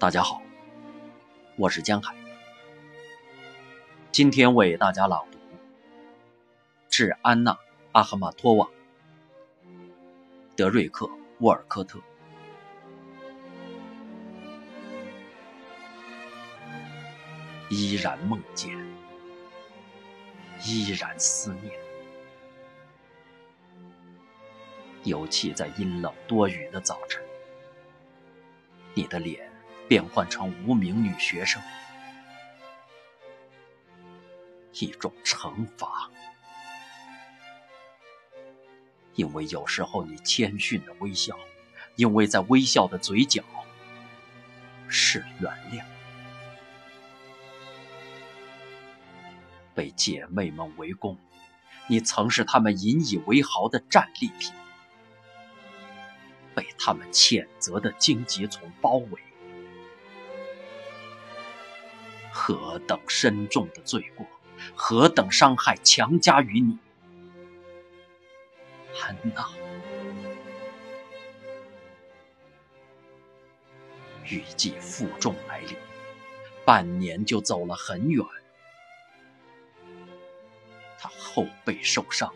大家好，我是江海。今天为大家朗读《致安娜·阿赫玛托娃》，德瑞克·沃尔科特。依然梦见，依然思念，尤其在阴冷多雨的早晨，你的脸。变换成无名女学生，一种惩罚，因为有时候你谦逊的微笑，因为在微笑的嘴角是原谅，被姐妹们围攻，你曾是他们引以为豪的战利品，被他们谴责的荆棘丛包围。何等深重的罪过，何等伤害强加于你，安娜！雨季负重来临，半年就走了很远。他后背受伤，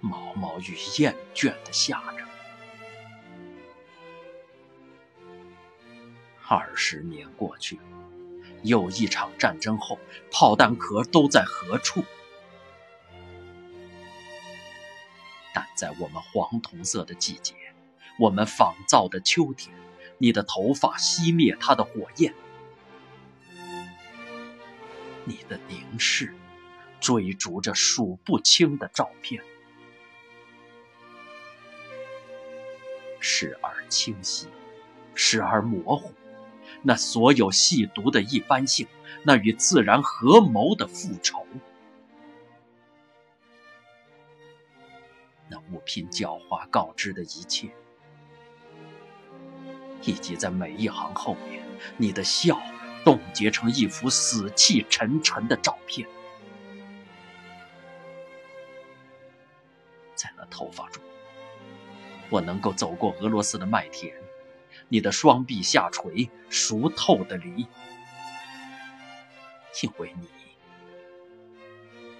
毛毛雨厌倦的下着。二十年过去，又一场战争后，炮弹壳都在何处？但在我们黄铜色的季节，我们仿造的秋天，你的头发熄灭它的火焰，你的凝视追逐着数不清的照片，时而清晰，时而模糊。那所有细读的一般性，那与自然合谋的复仇，那物品狡猾告知的一切，以及在每一行后面，你的笑冻结成一幅死气沉沉的照片，在那头发中，我能够走过俄罗斯的麦田。你的双臂下垂，熟透的梨，因为你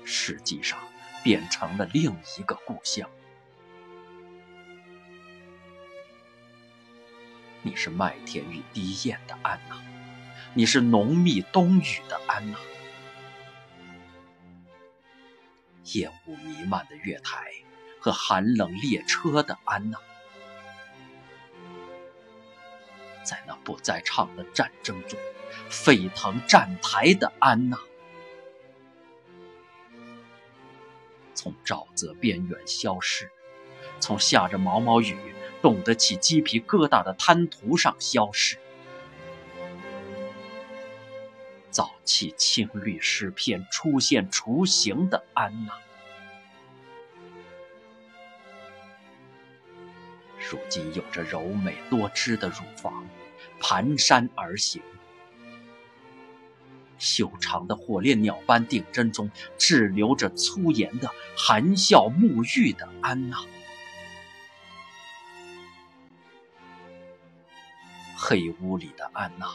实际上变成了另一个故乡。你是麦田与低雁的安娜，你是浓密冬雨的安娜，烟雾弥漫的月台和寒冷列车的安娜。在那不在场的战争中，沸腾站台的安娜，从沼泽边缘消失，从下着毛毛雨、冻得起鸡皮疙瘩的滩涂上消失。早期青绿诗篇出现雏形的安娜。如今有着柔美多汁的乳房，蹒跚而行。修长的火烈鸟般顶针中滞留着粗盐的含笑沐浴的安娜。黑屋里的安娜，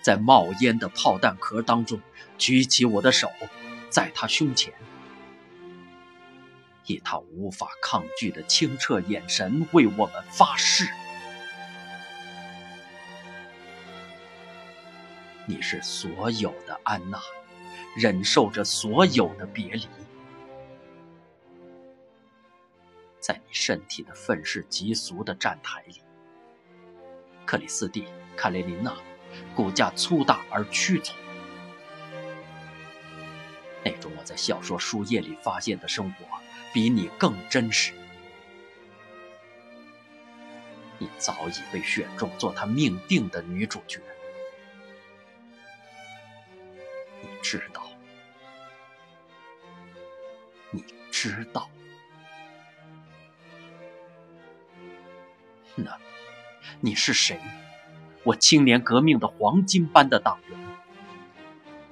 在冒烟的炮弹壳当中，举起我的手，在她胸前。以他无法抗拒的清澈眼神为我们发誓：你是所有的安娜，忍受着所有的别离，在你身体的愤世嫉俗的站台里，克里斯蒂·卡列琳娜，骨架粗大而屈从，那种我在小说书页里发现的生活。比你更真实，你早已被选中做他命定的女主角。你知道，你知道，那，你是谁？我青年革命的黄金般的党员，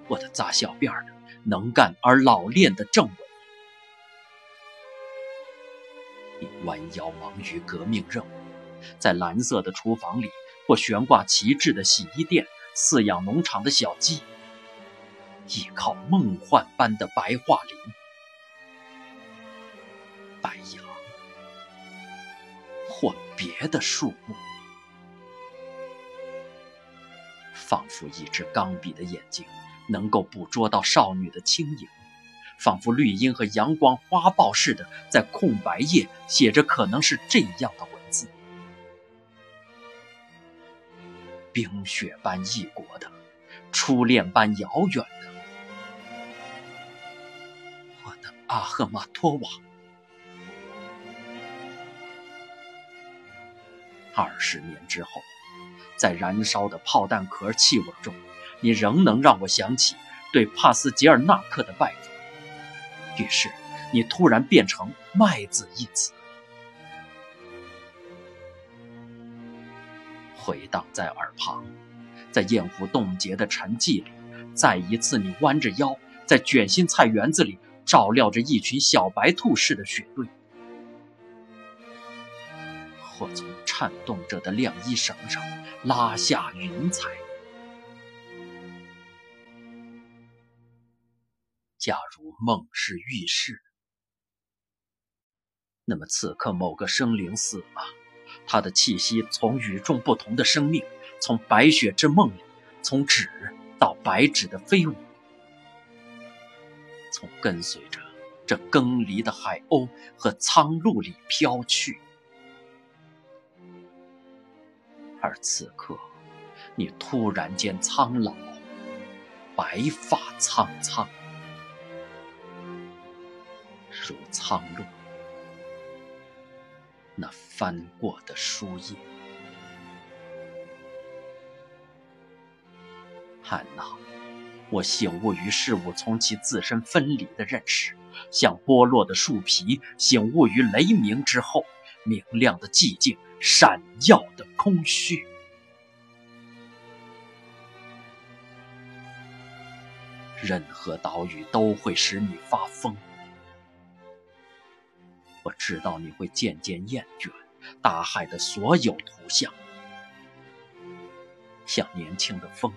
我的扎小辫儿的、能干而老练的政委。弯腰忙于革命任务，在蓝色的厨房里或悬挂旗帜的洗衣店，饲养农场的小鸡，依靠梦幻般的白桦林、白杨，或别的树木，仿佛一只钢笔的眼睛，能够捕捉到少女的轻盈。仿佛绿荫和阳光花豹似的，在空白页写着可能是这样的文字：冰雪般异国的，初恋般遥远的，我的阿赫玛托瓦。二十年之后，在燃烧的炮弹壳气味中，你仍能让我想起对帕斯捷尔纳克的拜访。于是，你突然变成“麦子”一词，回荡在耳旁，在厌湖冻结的沉寂里，再一次你弯着腰，在卷心菜园子里照料着一群小白兔似的雪堆，或从颤动着的晾衣绳上拉下云彩。假如梦是预示，那么此刻某个生灵死了，他的气息从与众不同的生命，从白雪之梦里，从纸到白纸的飞舞，从跟随着这更离的海鸥和苍鹭里飘去。而此刻，你突然间苍老，白发苍苍。如苍鹭，那翻过的书页。汉娜，我醒悟于事物从其自身分离的认识，像剥落的树皮醒悟于雷鸣之后明亮的寂静、闪耀的空虚。任何岛屿都会使你发疯。我知道你会渐渐厌倦大海的所有图像，像年轻的风，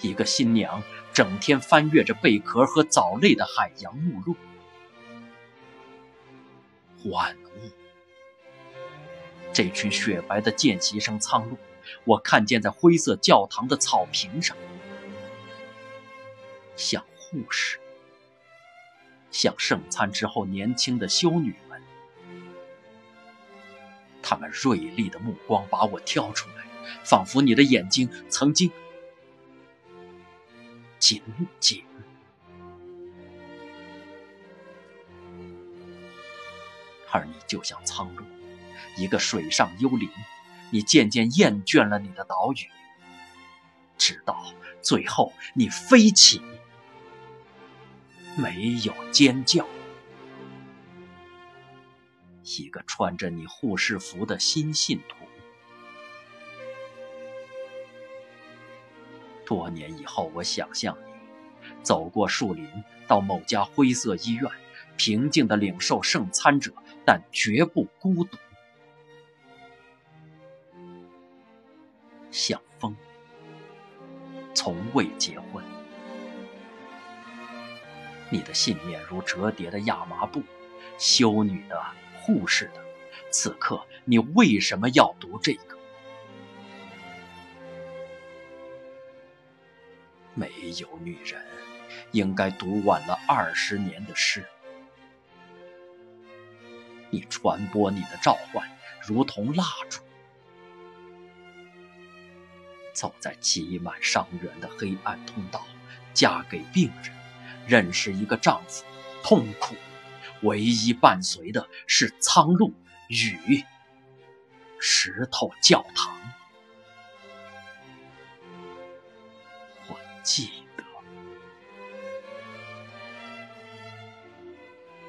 一个新娘整天翻阅着贝壳和藻类的海洋目录。万物，这群雪白的见习生苍鹭，我看见在灰色教堂的草坪上，像护士。像圣餐之后年轻的修女们，她们锐利的目光把我挑出来，仿佛你的眼睛曾经紧紧。而你就像苍鹭，一个水上幽灵，你渐渐厌倦了你的岛屿，直到最后你飞起。没有尖叫。一个穿着你护士服的新信徒。多年以后，我想象你走过树林，到某家灰色医院，平静地领受圣餐者，但绝不孤独，像风，从未结婚。你的信念如折叠的亚麻布，修女的、护士的。此刻，你为什么要读这个？没有女人应该读晚了二十年的诗。你传播你的召唤，如同蜡烛，走在挤满伤员的黑暗通道，嫁给病人。认识一个丈夫，痛苦，唯一伴随的是苍鹭、雨、石头教堂。我记得。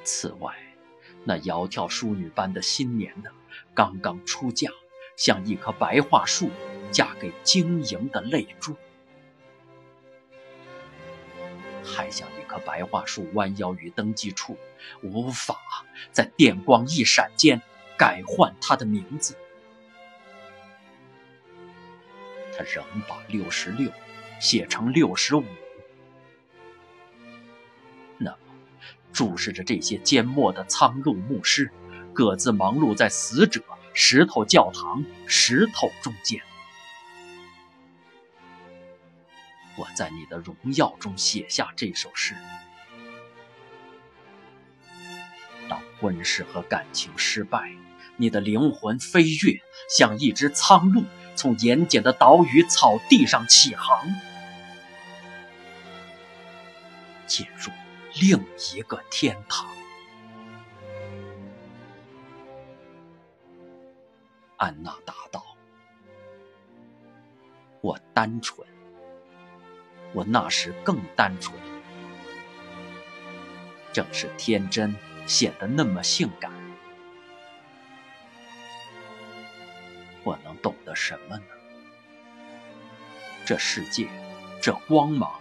此外，那窈窕淑女般的新年呢，刚刚出嫁，像一棵白桦树，嫁给晶莹的泪珠。还像一棵白桦树弯腰于登记处，无法在电光一闪间改换他的名字。他仍把六十六写成六十五。那么，注视着这些缄默的苍鹭牧师，各自忙碌在死者石头教堂石头中间。我在你的荣耀中写下这首诗。当婚事和感情失败，你的灵魂飞跃，像一只苍鹭，从盐碱的岛屿草地上起航，进入另一个天堂。安娜答道：“我单纯。”我那时更单纯，正是天真显得那么性感。我能懂得什么呢？这世界，这光芒，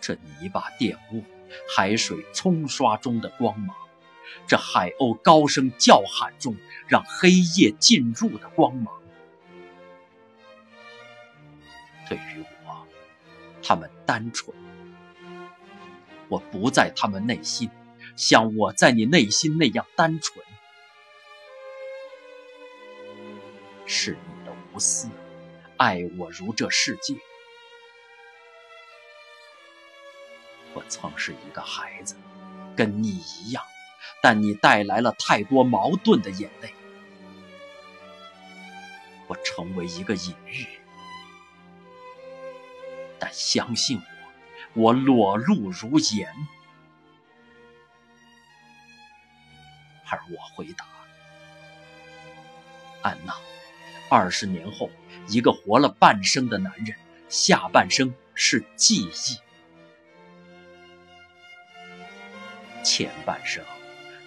这泥巴玷污、海水冲刷中的光芒，这海鸥高声叫喊中让黑夜进入的光芒，对于我。他们单纯，我不在他们内心，像我在你内心那样单纯。是你的无私，爱我如这世界。我曾是一个孩子，跟你一样，但你带来了太多矛盾的眼泪。我成为一个隐喻。但相信我，我裸露如盐。而我回答：“安娜，二十年后，一个活了半生的男人，下半生是记忆，前半生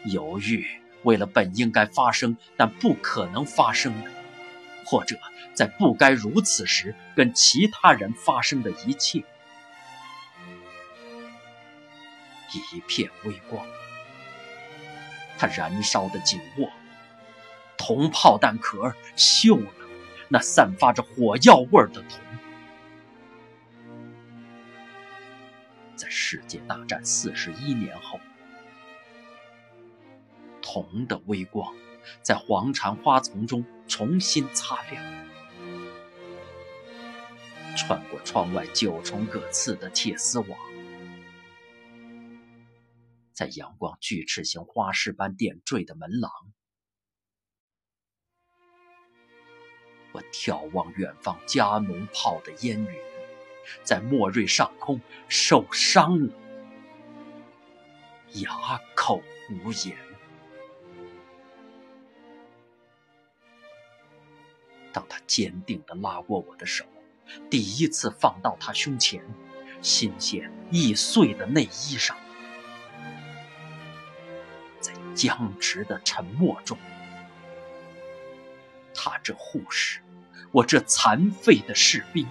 犹豫，为了本应该发生但不可能发生的。”或者在不该如此时跟其他人发生的一切，一片微光，它燃烧的紧握，铜炮弹壳锈了，那散发着火药味的铜，在世界大战四十一年后，铜的微光。在黄蝉花丛中重新擦亮，穿过窗外九重各刺的铁丝网，在阳光锯齿形花式般点缀的门廊，我眺望远方加农炮的烟云，在莫瑞上空受伤了，哑口无言。当他坚定地拉过我的手，第一次放到他胸前，新鲜易碎的内衣上，在僵直的沉默中，他这护士，我这残废的士兵，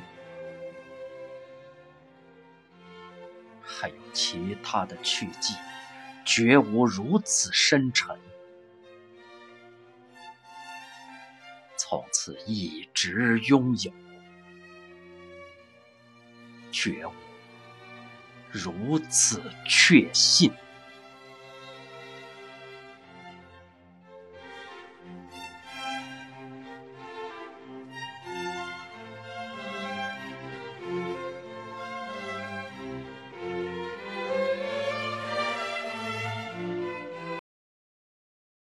还有其他的去迹，绝无如此深沉。从此一直拥有，觉悟如此确信。